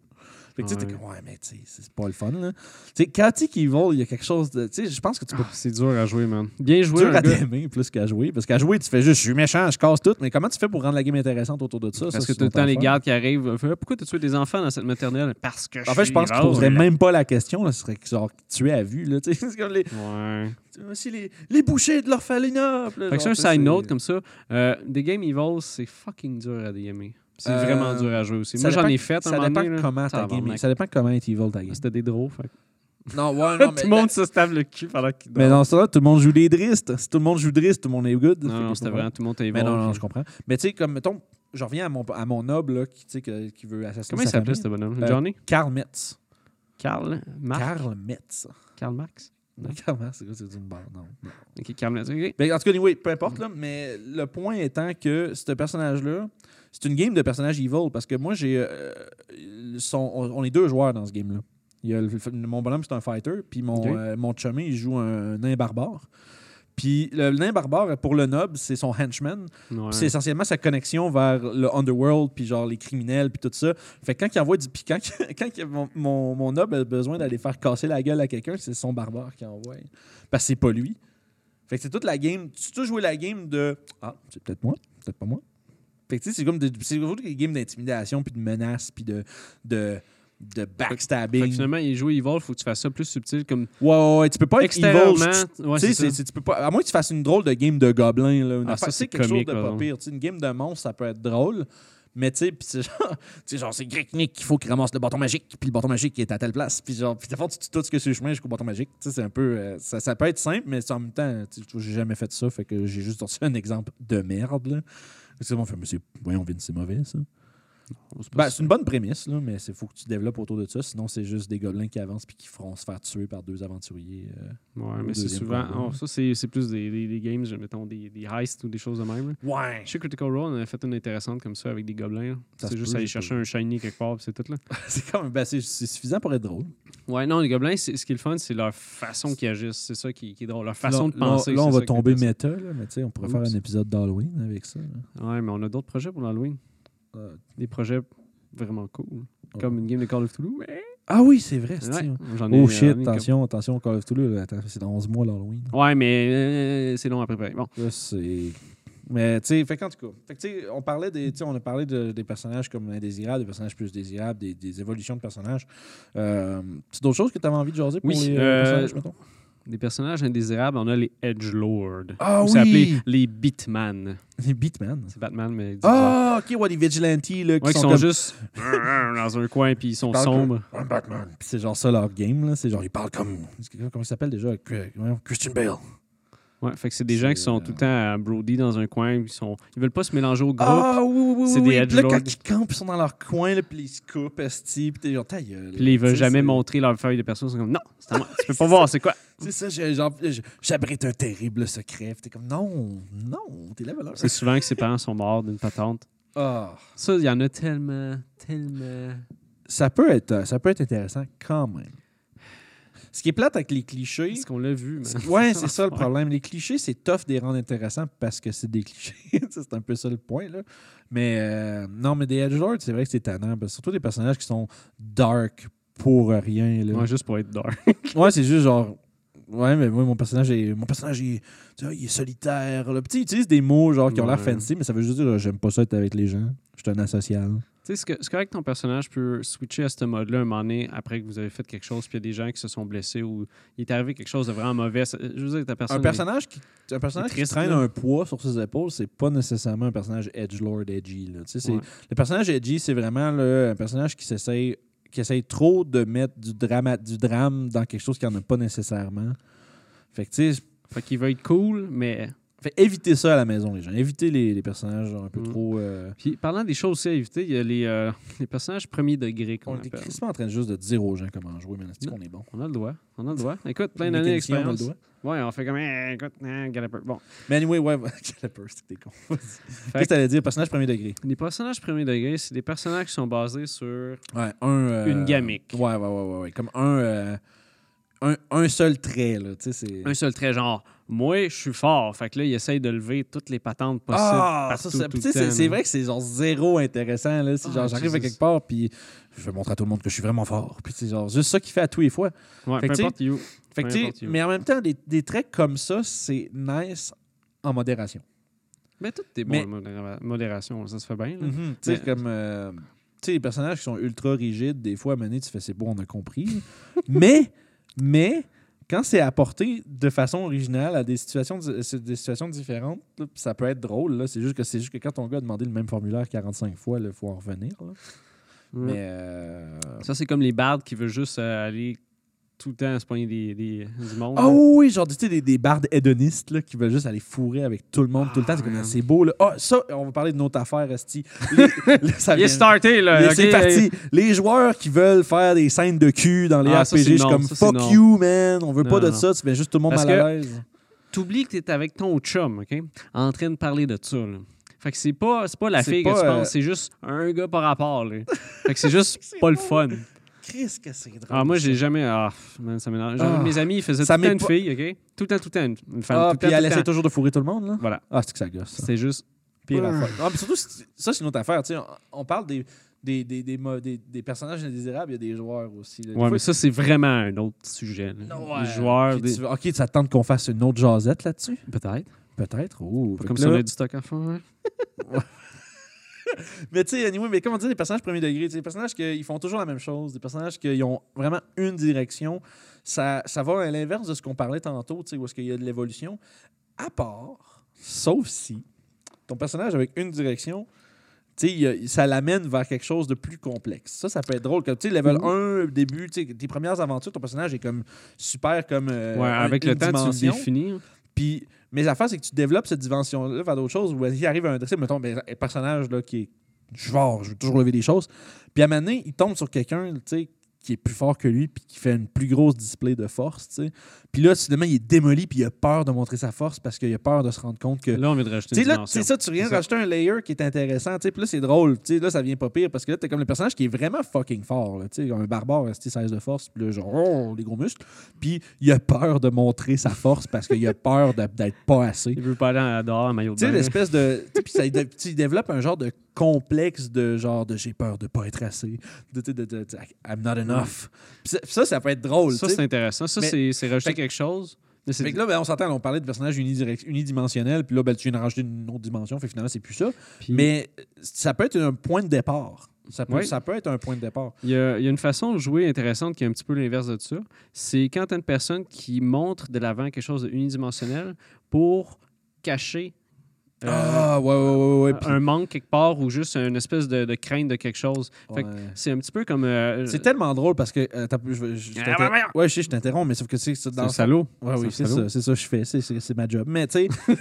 Fait que tu sais, Ouais. ouais, mais tu sais, c'est pas le fun, là. Tu sais, chaotic evil, il y a quelque chose de, tu sais, je pense que tu peux Ah, c'est dur à jouer, man. Bien joué, dur à t'aimer plus qu'à jouer. Parce qu'à jouer, tu fais juste, je suis méchant, je casse tout. Mais comment tu fais pour rendre la game intéressante autour de ça? Parce Ça, que tout le temps, les gardes qui arrivent, euh, pourquoi tu tué des enfants dans cette maternelle? Parce que En fait, je pense que tu poserais même pas la question. Là, ce serait genre tuer à vue. Là, tu c'est comme les, Ouais. aussi les, les bouchers de l'orphelinat. Fait que c'est tu un side note comme ça. Euh, des Game Evil, c'est fucking dur à DMer. C'est Euh, vraiment dur à jouer aussi. ça Moi, j'en ai fait un Ça dépend donné, comment ta game. Tabarnak. Ça dépend comment est evil ta game. C'était des drôles. Fait. Non, ouais, non, mais. tout le monde se stave le cul pendant qu'il Mais non, ça, tout le monde joue des dristes. Si tout le monde joue drist, tout le monde est good. Non, non, c'était vraiment tout le monde Mais evil. non, non, puis- je comprends. Mais tu sais, comme, mettons, je reviens à mon, à mon noble là, qui, qui veut assassiner Comment il sa s'appelait ce bonhomme? Euh, Johnny? Karl Metz. Karl? Marc? Karl Metz. Karl Marx? C'est quoi? C'est une barre? Non. Ok. Ben, en tout cas, anyway, peu importe, là, mais le point étant que ce personnage-là, c'est une game de personnages evil parce que moi, j'ai. euh, son- on, on est deux joueurs dans ce game-là. Il y a le- mon bonhomme, c'est un fighter, puis mon, Ok. euh, mon chummy, il joue un, nain barbare. Puis le nain barbare, pour le noble, c'est son henchman. Ouais. C'est essentiellement sa connexion vers le underworld, puis genre les criminels, puis tout ça. Fait que quand il envoie du. Puis quand, mon, mon, mon noble a besoin d'aller faire casser la gueule à quelqu'un, c'est son barbare qui envoie. Parce que c'est pas lui. Fait que c'est toute la game. Tu as joué la game de. Ah, c'est peut-être moi, peut-être pas moi. Fait que tu sais, c'est comme des, des games d'intimidation, puis de menace, puis de, de, de Fait que backstabbing. finalement, il joue Evil, faut que tu fasses ça plus subtil. Comme Ouais, ouais, ouais, tu peux pas être evil. tu- Ouais, tu peux pas, à moins que tu fasses une drôle de game de gobelins. Là, une Ah, ça, c'est quelque comique, chose de pas pire. Une game de monstre, ça peut être drôle. Mais tu sais, puis c'est genre, tu genre c'est Nick qu'il faut qu'il ramasse le bâton magique, puis le bâton magique est à telle place, puis genre, puis tu tues tout ce que c'est le chemin jusqu'au bâton magique. Tu sais, c'est un peu, euh, ça, ça peut être simple, mais en même temps, j'ai jamais fait ça, fait que j'ai juste sorti un exemple de merde. Là. C'est bon, fait, mais c'est- voyons, Vince, c'est mauvais, ça. Ben, c'est une bonne prémisse, là, mais il faut que tu développes autour de ça. Sinon, c'est juste des gobelins qui avancent puis qui feront se faire tuer par deux aventuriers. euh. Ouais, mais c'est souvent. oh, ça, c'est plus des, des, des games, mettons, des, des heists ou des choses de même. là. Ouais. Chez Critical Role, on avait fait une intéressante comme ça avec des gobelins. C'est juste peut, aller chercher un shiny quelque part, c'est tout là. c'est comme, ben, c'est c'est suffisant pour être drôle. Ouais, non, les gobelins, c'est- ce qui est le fun, c'est leur façon qu'ils agissent. C'est ça qui, qui est drôle. Leur façon là, de penser. Là, là, on va tomber méta, là, mais tu sais, on pourrait faire un épisode d'Halloween avec ça. là. Ouais, mais on a d'autres projets pour l'Halloween. Euh, Des projets vraiment cool. Comme une game de Call of mais- Ah oui, c'est vrai. c'est- Ouais, j'en ai- Oh j'en shit, ai comme- attention, attention, Call of attends, c'est dans 11 mois l'Halloween. Ouais, mais euh, c'est long à préparer. Bon. C'est. Mais tu sais, fait qu'en tout cas, fait que, on parlait des, on a parlé de- des personnages comme indésirables, des personnages plus désirables, des, des évolutions de personnages. Euh, c'est d'autres choses que tu avais envie de jaser pour Oui, les euh, euh, personnages, mettons? Des personnages indésirables, on a les Edgelords. Ah Ou c'est appelé les Beatman. Les Beatman. C'est Batman, mais. Ah, ok, ouais, les vigilantes là, qui Ouais, sont, qui sont comme, juste dans un coin puis ils sont parlent sombres. I'm Batman. Puis c'est genre ça leur game, là. C'est genre, ils parlent comme. Comment il s'appelle déjà? Christian Bale. Ouais, fait que c'est des gens qui sont euh, tout le temps à Brody dans un coin, ils sont ils veulent pas se mélanger au groupe. Ah, oui, oui, oui. c'est oui, des oui. Là, quand ils campent, ils sont dans leur coin, là, puis ils se coupent, esti, puis t'es genre, ta gueule. Puis ils veulent jamais montrer leur feuille de personne, ils sont comme non, c'est à moi, tu peux pas voir, c'est quoi? C'est ça, j'abrite un terrible secret. T'es comme, non, non, t'es là, valeur. C'est souvent que ses parents sont morts d'une patente. Ah. Ça, il y en a tellement, tellement. Ça peut, être, ça peut être intéressant quand même. Ce qui est plate avec les clichés. Est-ce qu'on l'a vu, c'est- Ouais, c'est ça le problème. Les clichés, c'est tough de les rendre intéressants parce que c'est des clichés. C'est un peu ça le point. Là. Mais euh, non, mais des Edgelords, c'est vrai que c'est tannant. surtout des personnages qui sont dark pour rien. Là. Ouais, juste pour être dark. Ouais, c'est juste genre. Ouais, mais moi, mon personnage est. Mon personnage est. Tu vois, il est solitaire. Là. Puis, il utilise des mots genre qui ont l'air Ouais. fancy, mais ça veut juste dire euh, j'aime pas ça être avec les gens. Je suis un asocial. Tu sais, c'est que- c'est correct que ton personnage peut switcher à ce mode-là un moment donné après que vous avez fait quelque chose, puis il y a des gens qui se sont blessés ou il est arrivé quelque chose de vraiment mauvais. Ça- Je veux dire, ta personne. Un personnage qui, un personnage qui triste, traîne là. un poids sur ses épaules, c'est pas nécessairement un personnage edgelord edgy. Là. Tu sais, c'est- Ouais. Le personnage edgy, c'est vraiment là, un personnage qui s'essaye qui essaye trop de mettre du, drama, du drame dans quelque chose qu'il n'y en a pas nécessairement. Fait que, tu sais, Fait qu'il veut être cool, mais. Fait évitez ça à la maison, les gens. Évitez les, les personnages genre, un peu Mm. trop. euh, Puis parlant des choses aussi à éviter, il y a les, euh, les personnages premier degré qu'on On est crissement en train de juste de dire aux gens comment jouer, mais c'est qu'on est bon? On a le droit. On a le droit. Écoute, plein d'années mécaniciens, on a le d'expérience. droit. Ouais, on fait comme, eh, écoute, eh, Galloper. Bon. Mais anyway, ouais, que t'es con. Qu'est-ce que t'allais dire, personnage premier degré? Les personnages premier degré, c'est des personnages qui sont basés sur. Ouais, un. euh, Une gamique. Ouais, ouais, ouais, ouais, ouais. Comme un, un. Un seul trait, là. Tu sais, c'est. Un seul trait, genre, moi, je suis fort. Fait que là, il essaye de lever toutes les patentes possibles. Ah, sais, le c'est vrai que c'est genre zéro intéressant. Là. C'est Ah, genre, j'arrive à quelque part, puis je vais montrer à tout le monde que je suis vraiment fort. Puis c'est genre juste ça qu'il fait à tous les fois. Ouais, Fait peu que importe you. Fait que, mais en même temps, des, des traits comme ça, c'est nice en modération. Mais tout est bon Mais- en modéra- modération, ça se fait bien. Mhm. Tu sais, Mais- comme. euh, tu sais, les personnages qui sont ultra rigides, des fois, à un moment donné, tu fais c'est bon, on a compris. mais, mais, quand c'est apporté de façon originale à des situations, des situations différentes, là, ça peut être drôle. là. C'est juste que c'est juste que quand ton gars a demandé le même formulaire 45 fois, il faut en revenir. là. Ouais. Mais. euh, Ça, c'est comme les bardes qui veulent juste euh, aller tout le temps se pogner des, des, du monde. Ah oui, genre tu sais, des, des bardes hédonistes là, qui veulent juste aller fourrer avec tout le monde tout le temps. C'est comme man. c'est beau. là. Ah, ça, on va parler de notre affaire, Esti. Ça Il est vient- starté, là. C'est parti. Les joueurs qui veulent faire des scènes de cul dans les Ah, RPG, je suis comme ça, fuck non. you, man. On veut pas de non. ça. Tu mets juste tout le monde Parce mal à que- l'aise. T'oublies que t'es avec ton chum, OK? En train de parler de ça, là. Fait que c'est pas, c'est pas la fille pas, que tu euh, penses, c'est juste un gars par rapport, là. fait que c'est juste pas le fun. Chris, que c'est drôle. Ah, moi, j'ai jamais. Ah, man, ça m'énerve. Ah. Mes amis, ils faisaient Ça tout le temps une fille, OK? Tout le temps, tout le temps une, une femme. Ah, tout puis temps, elle essaie toujours de fourrer tout le monde, là? Voilà. Ah, c'est que ça gosse. C'est juste. Pire affaire. Ah, surtout, ça, c'est une autre affaire. tu sais, On, on parle des, des, des, des, des- personnages indésirables, il y a des joueurs aussi. là. Des Ouais, fois, mais ça, c'est vraiment un autre sujet. là. Ouais. Les joueurs. Des- tu veux- ok, ça te tente qu'on fasse une autre jasette là-dessus? Peut-être. Peut-être. Oh, Pas comme que si on là- avait du stock à faire. hein. Mais tu sais, anyway, mais comme on dit, des personnages premier degré, des personnages qui font toujours la même chose, des personnages qui ont vraiment une direction, ça, ça va à l'inverse de ce qu'on parlait tantôt, tu sais, où est-ce qu'il y a de l'évolution. À part, sauf si, ton personnage avec une direction, tu sais, il y a- ça l'amène vers quelque chose de plus complexe. Ça, ça peut être drôle. Comme, tu sais, level Mhm. 1, début, tu sais, tes premières aventures, ton personnage est comme super comme. euh, ouais, avec le temps, tu le dimension. définis. Puis Mais la c'est que tu développes cette dimension-là vers d'autres choses où il arrive un, tu sais, mettons, ben, un personnage là, qui est fort, je veux toujours lever des choses. Puis à un moment donné, il tombe sur quelqu'un, tu sais, qui est plus fort que lui puis qui fait une plus grosse display de force, tu sais. Puis là, soudainement, il est démoli puis il a peur de montrer sa force parce qu'il a peur de se rendre compte que... Là, on vient de rajouter Tu une sais, là, c'est ça, tu viens de rajouter un layer qui est intéressant, tu sais. Puis là, c'est drôle, tu sais. Là, ça vient pas pire parce que là, t'es comme le personnage qui est vraiment fucking fort, là, tu sais. Un barbare, resté 16 de force, puis là, genre, oh, les gros muscles. Puis il a peur de montrer sa force parce qu'il a peur d'être pas assez. Il veut pas aller en- dehors en maillot de Tu sais, l'espèce de. Puis ça il développe un genre de complexe de genre de j'ai peur de pas être assez. De, de, de, de- I'm not enough. Ça, ça, ça peut être drôle. Ça, c'est intéressant. Ça, c'est rajouter Fait- quelque chose. Mais c'est- Fait que là, ben, on s'entend, on parlait de personnages unidimensionnels, puis là, ben, tu viens de rajouter une autre dimension, fait finalement, c'est plus ça. Mais ça peut être un point de départ. Ça peut, Oui. ça peut être un point de départ. Il y, a, il y a une façon de jouer intéressante qui est un petit peu l'inverse de ça. C'est quand tu as une personne qui montre de l'avant quelque chose d'unidimensionnel pour cacher euh, ah, ouais, ouais, ouais, ouais. un manque quelque part ou juste une espèce de, de crainte de quelque chose. Fait que ouais. c'est un petit peu comme. euh, C'est tellement drôle parce que. euh, t'as- je, je- je Ah, ouais, je sais, je t'interromps, mais sauf que c'est c'est c'est dans le salaud. Ouais, oui, C'est c'est un salaud. ça, c'est ça que je fais, c'est- c'est c'est ma job. Mais tu sais, fait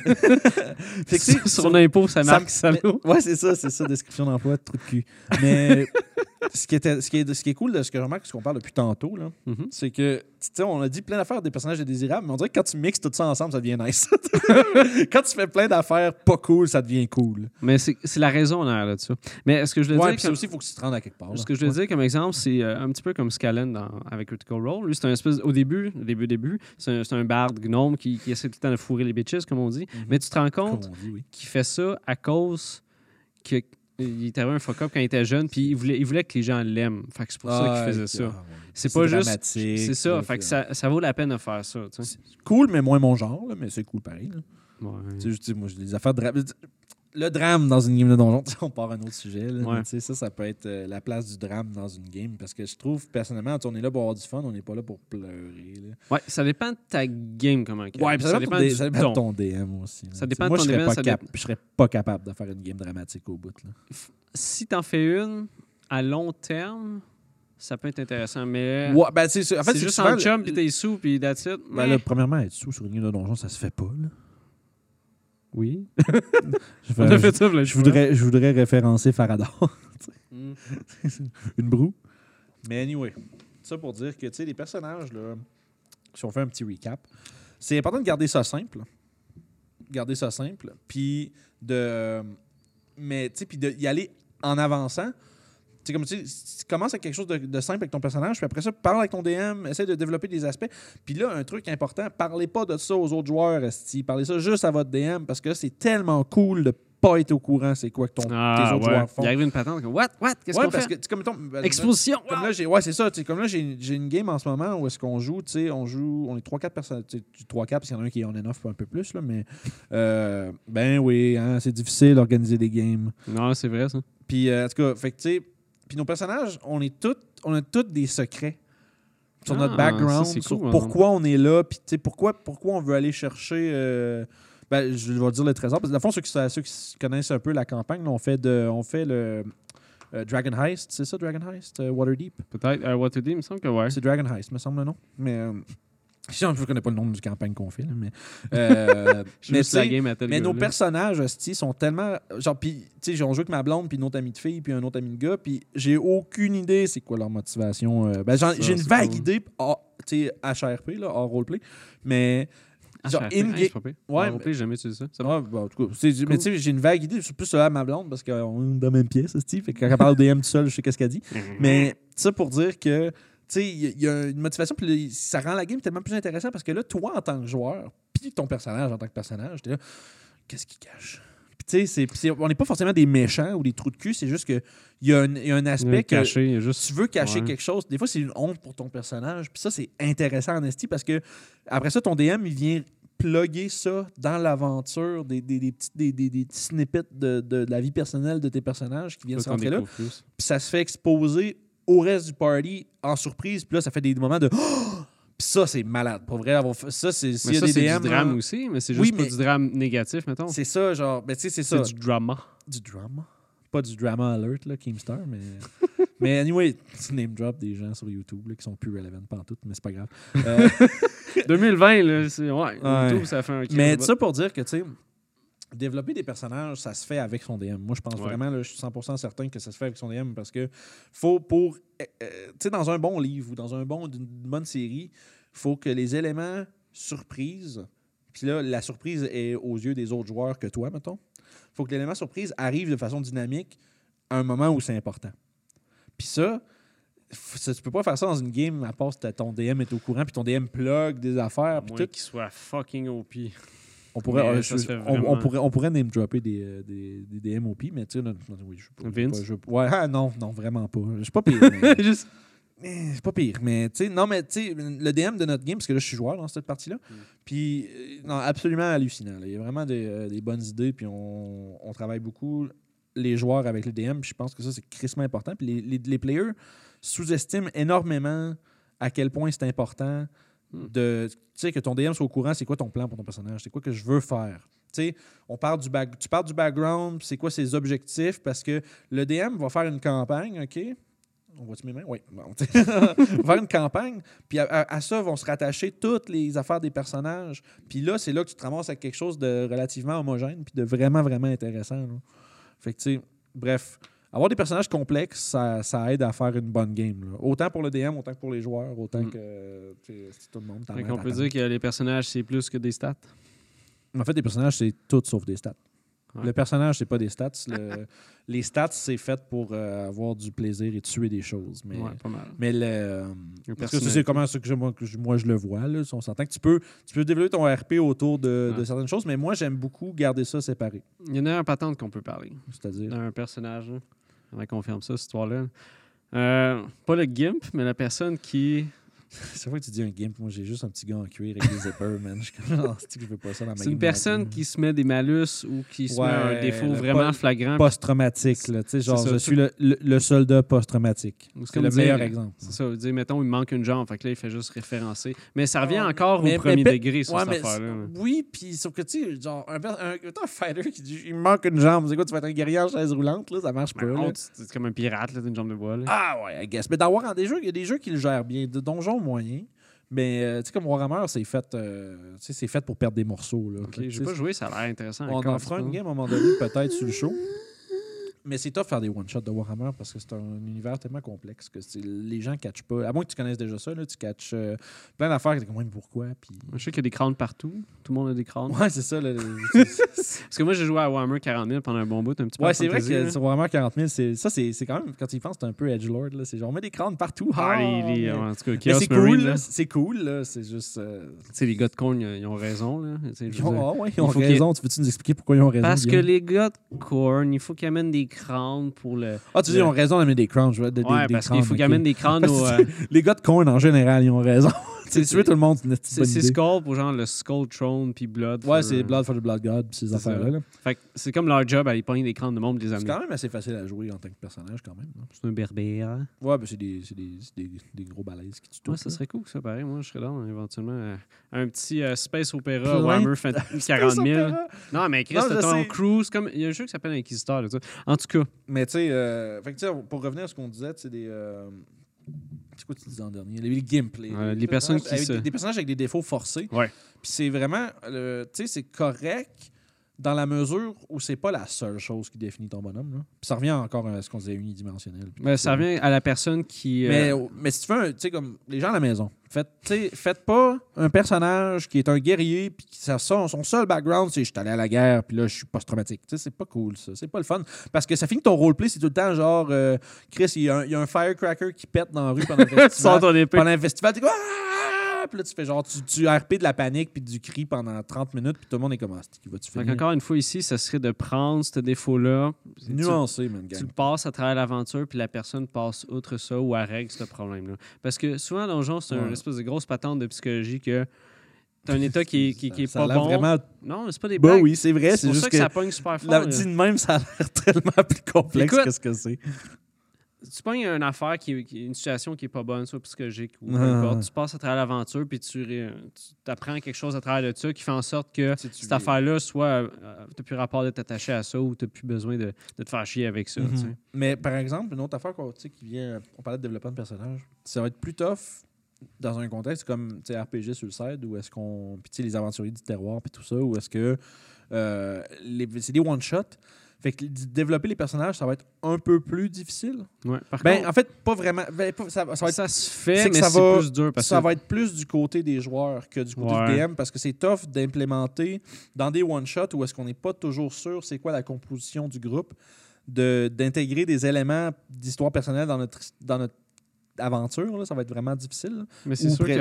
que, tu sais, Sur l'impôt, ça Ça marque me- salaud. Ouais, c'est ça, c'est ça, description d'emploi, trou de cul. Mais ce qui, était, ce, qui est, ce qui est cool de ce que je remarque, ce qu'on parle depuis tantôt, là, Mhm. c'est que, tu sais, on a dit plein d'affaires des personnages désirables, mais on dirait que quand tu mixes tout ça ensemble, ça devient nice. quand tu fais plein d'affaires pas cool, ça devient cool. Mais c'est la raison en arrière de ça. Mais ce que je veux Ouais, dire. comme- aussi, il faut que tu te rendes à quelque part. là. Ce que je veux Ouais. dire comme exemple, c'est euh, un petit peu comme Scalen dans, avec Critical Role. Lui, c'est un espèce. Au début, au début, début, c'est un, un barde gnome qui, qui essaie tout le temps de fourrer les bitches, comme on dit. Mhm. Mais tu te rends compte oui. qu'il fait ça à cause que. Il était un fuck-up quand il était jeune, puis il voulait, il voulait que les gens l'aiment. Fait que c'est pour ça Ah, qu'il faisait ok, ça. ah, ouais. C'est pas juste. dramatique, C'est ça. là, Fait que ça, ça vaut la peine de faire ça. Cool, mais moins mon genre, là, mais c'est cool pareil. là. Ouais. Tu sais, je dis, moi, j'ai des affaires de drame. Le drame dans une game de donjon, on part à un autre sujet. là, Ouais. mais tu sais, ça, ça peut être euh, la place du drame dans une game. Parce que je trouve, personnellement, on est là pour avoir du fun, on n'est pas là pour pleurer. là. Ouais, ça dépend de ta game, comment Ouais, puis ça, dépend, de- ça dépend de ton. DM aussi. là. Ça dépend de moi, ton je serais DM, pas ça cap- dépend. Je serais pas capable de faire une game dramatique au bout. là. Si t'en fais une à long terme, ça peut être intéressant. Mais Ouais, ben, en fait, c'est juste en chum, puis t'es sous, puis that's it. Ben, là, premièrement, être sous sur une game de donjon, ça se fait pas. Là. Oui. Je, fais- On a fait ça, là, je voudrais, je voudrais référencer Faradar. Mm. une broue. Mais anyway, ça pour dire que tu sais, les personnages, là, si on fait un petit recap, c'est important de garder ça simple. Garder ça simple. Puis de. Mais tu sais, puis d'y aller en avançant. Tu sais, comme tu commences avec quelque chose de, de simple avec ton personnage, puis après ça, parle avec ton DM, essaie de développer des aspects. Puis là, un truc important, parlez pas de ça aux autres joueurs, esti. Parlez ça juste à votre DM, parce que c'est tellement cool de pas être au courant c'est quoi que ton, tes Ah, autres ouais. joueurs font. Il arrive une patente What? What? Qu'est-ce Ouais, qu'on parce fait? que, comme mettons, ben, Exposition! comme là, j'ai, ouais, c'est ça. Comme là, j'ai, j'ai une game en ce moment où est-ce qu'on joue, tu sais, on joue, on est 3-4 personnes, tu sais, 3-4 parce qu'il y en a un qui est on and off un peu plus, là, mais euh, ben oui, hein, c'est difficile d'organiser des games. Non, c'est vrai, ça. Puis, euh, en tout cas, fait que, tu sais, puis nos personnages, on est tous, on a tous des secrets sur notre Ah, background, ça, sur cool, hein. pourquoi on est là, puis tu sais, pourquoi, pourquoi on veut aller chercher. euh, ben, je vais dire le trésor, parce que, dans le fond, ceux qui, ceux qui connaissent un peu la campagne, là, on fait, de, on fait le euh, Dragon Heist, c'est ça, Dragon Heist, euh, Waterdeep? Peut-être. Do, il me semble que ouais. C'est Dragon Heist, me semble le nom. Mais. Je ne connais pas le nom du campagne qu'on fait, là, mais. euh, mais la game à mais nos personnages, hostie, sont tellement. Genre, puis, tu sais, j'ai- on joue avec ma blonde, puis une autre amie de fille, puis un autre ami de gars, puis j'ai aucune idée c'est quoi leur motivation. euh, ben, j'ai une vague cool. idée, hors- tu sais, HRP, là, hors roleplay, mais. Ah, genre, pas pire. Ouais, En roleplay, j'ai jamais utilisé ça. Ouais, bon, en tout cas, mais tu sais, j'ai une vague idée, c'est plus ça à ma blonde, parce qu'on est dans la même pièce, hostie, fait que quand elle parle au DM tout seul, je sais qu'est-ce qu'elle dit. Mais ça pour dire que, il y, a- une motivation, puis ça rend la game tellement plus intéressant parce que là, toi, en tant que joueur, puis ton personnage en tant que personnage, t'es là, qu'est-ce qu'il cache? Puis tu sais, on n'est pas forcément des méchants ou des trous de cul, c'est juste qu'il y, a un- il y a un aspect que caché, juste. tu veux cacher Ouais. quelque chose. Des fois, c'est une honte pour ton personnage. Puis ça, c'est intéressant en esti parce que après ça, ton DM, il vient plugger ça dans l'aventure, des, des, des petits, des, des- des petits snippets de, de- de la vie personnelle de tes personnages qui viennent Là, se t'en rentrer là puis ça se fait exposer au reste du party en surprise. Puis là, ça fait des moments de. Puis ça, c'est malade. Pour vrai, ça, c'est. S'il Mais y a ça, des DM. du drame aussi, mais c'est Oui, juste mais- pas du drame négatif, mettons. C'est ça, genre. Ben, tu sais, c'est ça. C'est du drama. Du drama? Pas du drama alert, là, Keemstar, mais. Mais anyway, tu name drop des gens sur YouTube là, qui sont plus relevant pantoute, mais c'est pas grave. Euh, 2020, là, c'est. Ouais, Ouais. YouTube, ça fait un mais ça pour dire que, tu sais, développer des personnages, ça se fait avec son DM. Moi, je pense Ouais. vraiment, là, je suis 100% certain que ça se fait avec son DM parce que faut pour. euh, euh, tu sais, dans un bon livre ou dans un bon, d'une bonne série, faut que les éléments surprise, puis là, la surprise est aux yeux des autres joueurs que toi, mettons. faut que l'élément surprise arrive de façon dynamique à un moment où c'est important. Puis ça, ça, tu peux pas faire ça dans une game à part si ton DM est au courant, puis ton DM plug des affaires, puis tout. qu'il soit fucking OP. On pourrait, euh, ça je- se fait on, vraiment. on pourrait, on pourrait name dropper des, euh, des, des, des MOP, mais tu sais, non, non, oui, je Vince? pas- je ouais, ah, non, non, vraiment pas. Je suis pas pire. mais- Juste- mais c'est pas pire. Mais tu sais, non, mais tu sais, le DM de notre game, parce que là, je suis joueur dans cette partie-là. Mm. Puis, euh, non, absolument hallucinant. là. Il y a vraiment des, des bonnes idées, puis on, on travaille beaucoup les joueurs avec le DM, puis je pense que ça, c'est crissement important. Puis les, les, les players sous-estiment énormément à quel point c'est important. De tu sais que ton DM soit au courant c'est quoi ton plan pour ton personnage? C'est quoi que je veux faire? Tu sais on parle du tu parles du background c'est quoi ses objectifs? Parce que le DM va faire une campagne ok? On voit-tu mes mains? Oui. Bon, sais. va faire une campagne, puis à, ça vont se rattacher toutes les affaires des personnages. Puis là, c'est là que tu te ramasses avec quelque chose de relativement homogène, puis de vraiment, vraiment intéressant. Fait que, tu sais, bref, avoir des personnages complexes, ça, ça aide à faire une bonne game. là. Autant pour le DM, autant que pour les joueurs, autant Mm. que tout le monde. à peut dire que les personnages, c'est plus que des stats? En fait, les personnages, c'est tout sauf des stats. Ouais. Le personnage, c'est pas des stats. Le- les stats, c'est fait pour euh, avoir du plaisir et tuer des choses. Mais, Ouais, pas mal. mais le. euh, Le parce que c'est comment ça que je- moi, je, moi, je le vois. Là. On s'entend que tu peux, tu peux développer ton RP autour de, certaines choses, mais moi, j'aime beaucoup garder ça séparé. Il y en a un patente qu'on peut parler. C'est-à-dire? d'un personnage. là. On confirme ça, cette histoire-là. Euh, pas le Gimp, mais la personne qui. Chaque fois que tu dis un gimp, moi, j'ai juste un petit gars en cuir avec des zippers, man. Je suis c'est-tu que je veux pas ça dans ma C'est une personne qui se met des malus ou qui se met un défaut vraiment pas- flagrant. Post-traumatique, là. Tu sais, genre, ça, je suis le, le- le soldat post-traumatique. C'est le dire- meilleur exemple. C'est ça, dire, mettons, il manque une jambe, fait que là, il fait juste référencer. Mais ça revient encore Mais- au premier mais- degré sur Ouais, cette affaire-là. Oui, puis sauf que tu sais, genre, un, per- un, un fighter qui dit il me manque une jambe, c'est quoi, tu vas être un guerrier en chaise roulante, là, ça marche pas. Ben, non, c'est comme un pirate, là, une jambe de bois. Ah ouais, I guess. Mais d'avoir des jeux, il y a des jeux qui le gèrent bien, de moyens. Mais euh, tu sais, comme Warhammer, c'est fait, euh, c'est fait pour perdre des morceaux. Là. Ok, j'ai pas joué, ça a l'air intéressant. on encore, en fera une game à un moment donné, peut-être sur le show. Mais c'est tough de faire des one-shots de Warhammer parce que c'est un univers tellement complexe que les gens ne catchent pas. À moins que tu connaisses déjà ça, là, tu catches euh, plein d'affaires que tu mais pourquoi? Puis... Je sais qu'il y a des crânes partout. Tout le monde a des crânes. Ouais, c'est ça. là, Parce que moi, j'ai joué à Warhammer 40 000 pendant un bon bout, un petit peu. Ouais, c'est vrai que là. sur Warhammer 40 000, c'est- ça, c'est quand même, quand tu y penses, c'est un peu edgelord. C'est genre, on met des crânes partout. Ah, les- les- mais- en tout cas, c'est cool. C'est cool. C'est juste. euh, Tu sais, les gars de Corn, ils ont raison. Là. Ils ont, ah ouais, ils ont raison. Tu veux-tu nous expliquer pourquoi ils ont raison? Parce que les gars de Corn, il faut qu'ils amènent des crânes pour le. Ah, tu dis, ils ont raison d'amener des crowns. je vois, de- des- ouais, des parce qu'il faut qu'ils amènent des crânes au. euh, Les gars de corn, en général, ils ont raison. C'est tuer tout le monde, c'est c'est. Skull pour genre le Skull Throne puis Blood. Ouais, for- c'est Blood for the Blood God, pis ces affaires-là. là. Fait que c'est comme leur job à aller pogner des crânes de monde et les C'est quand même assez facile à jouer en tant que personnage, quand même. là. C'est un berbère. Ouais, ben c'est des, c'est des, c'est des, des gros balaises qui tuent. Ouais, ça là. serait cool, ça, pareil. Moi, je serais dans éventuellement euh, un petit euh, Space Opera Warhammer Fan- 40 000. Opera. Non, mais Chris, t'as ton sais. cruise. Comme... Il y a un jeu qui s'appelle Inquisiteur. Là, tu sais. en tout cas, Mais tu sais, euh, fait que, tu sais, pour revenir à ce qu'on disait, c'est des. euh, c'est quoi tu disais en dernier? Les, les gimps. Les, personnes qui avec se- des, personnages avec des défauts forcés. Ouais. Puis c'est vraiment. euh, tu sais, c'est correct dans la mesure où c'est pas la seule chose qui définit ton bonhomme. Là. Puis ça revient encore à ce qu'on disait unidimensionnel. tout ça revient à la personne qui. euh, Mais, mais si tu fais un, tu sais, comme les gens à la maison, faites, faites pas un personnage qui est un guerrier, puis qui, ça, son, son seul background, c'est je suis allé à la guerre, puis là, je suis post-traumatique. Tu sais, c'est pas cool, ça. C'est pas le fun. Parce que ça finit que ton roleplay, c'est tout le temps genre, euh, Chris, il y, a un- il y a un firecracker qui pète dans la rue pendant tu festival. sors ton épée. pendant un festival, t'es Ah! Puis là, tu fais genre, tu, tu RP de la panique, puis du cri pendant 30 minutes, puis tout le monde est comme, ah, qui va-tu finir? encore une fois, ici, ça serait de prendre ce défaut-là. Nuancé, man, Tu le passes à travers l'aventure, puis la personne passe outre ça ou elle règle ce problème-là. Parce que souvent, Donjon, c'est une espèce de grosse patente de psychologie que t'as un état qui est, qui, qui est Ça a pas bon. vraiment. Non, c'est pas des Bah blagues. oui, c'est vrai, c'est juste ça que. que, ça pogne super fort. la- dit de même, ça a l'air tellement plus complexe Écoute, que ce que c'est. Tu pognes une affaire qui, une situation qui est pas bonne, soit psychologique ou peu Ah. importe. Tu passes à travers l'aventure, puis tu, apprends quelque chose à travers de ça qui fait en sorte que cette affaire-là, soit tu n'as plus rapport de t'attacher à ça ou tu n'as plus besoin de, de te faire chier avec ça. Mhm. Mais par exemple, une autre affaire sais, qui vient, on parlait de développement de personnage, ça va être plus tough dans un contexte comme RPG sur le side où est-ce qu'on. Puis tu sais, les aventuriers du terroir puis tout ça, où est-ce que euh, les- c'est des one-shots. Fait que développer les personnages, ça va être un peu plus difficile. Ouais. Par Ben, contre, en fait, pas vraiment. ben, ça, va- ça va être ça se fait, mais ça va- plus dur parce ça que va être plus du côté des joueurs que du côté du Ouais. DM parce que c'est tough d'implémenter dans des one-shots où est-ce qu'on n'est pas toujours sûr c'est quoi la composition du groupe, de- d'intégrer des éléments d'histoire personnelle dans notre, dans notre aventure. là. ça va être vraiment difficile. là. Mais c'est sûr près-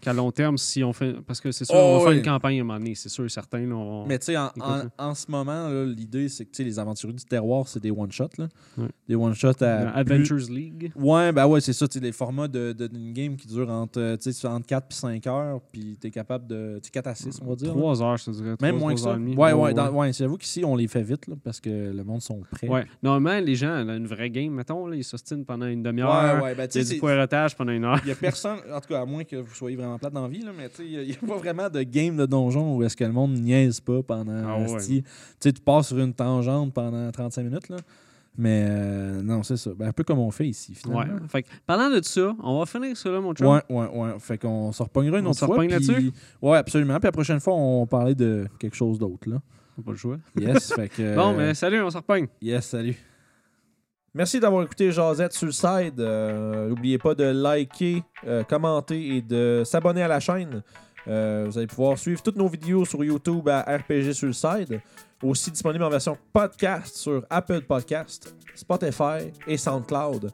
qu'à long terme, si on fait. Parce que c'est sûr, Oh, on va faire ouais. une campagne à un moment donné, c'est sûr certain. là, on- Mais tu sais, en, en- là. en ce moment, là, l'idée, c'est que les aventuriers du terroir, c'est des one-shots. là. Ouais. Des one-shots à. plus- Adventures League. Ouais, ben ouais, c'est ça. Les formats de, de- d'une game qui durent entre, euh, tu sais, entre 4 et 5 heures, puis tu es capable de. Tu sais, 4 à 6, on va dire. là. Trois heures, je te dirais. Même moins que ça. heures demie. Ouais, ouais, dans- ouais, j'avoue qu'ici, on les fait vite là, parce que le monde sont prêts. Ouais. Normalement, les gens, dans une vraie game, mettons, là, ils s'ostinent pendant une ouais, demi-heure. ouais, ben, A du pendant une heure? il y a personne, en tout cas, à moins que vous soyez vraiment plate dans la vie, là, mais il n'y a, pas vraiment de game de donjon où est-ce que le monde niaise pas pendant. Ah ouais. Tu passes sur une tangente pendant 35 minutes, là. Mais euh, non, c'est ça. Ben, un peu comme on fait ici, Ouais. finalement. Fait que, parlant de ça, on va finir ça là, mon chum. Ouais, ouais, ouais. Fait qu'on se repognera une On autre fois. là-dessus? Ouais, absolument. Puis la prochaine fois, on parlait de quelque chose d'autre, là. On pas le choix. Yes, fait que. Bon, mais salut, on se repogne. Yes, salut. Merci d'avoir écouté le side. Euh, N'oubliez pas de liker, euh, commenter et de s'abonner à la chaîne. Euh, vous allez pouvoir suivre toutes nos vidéos sur YouTube à RPG side. Aussi disponible en version podcast sur Apple Podcast, Spotify et SoundCloud.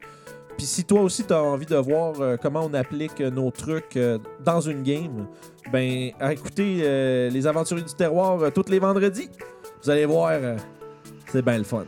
Puis si toi aussi tu as envie de voir euh, comment on applique nos trucs dans une game, ben écoutez les aventuriers du terroir tous les vendredis. Vous allez voir, c'est bien le fun.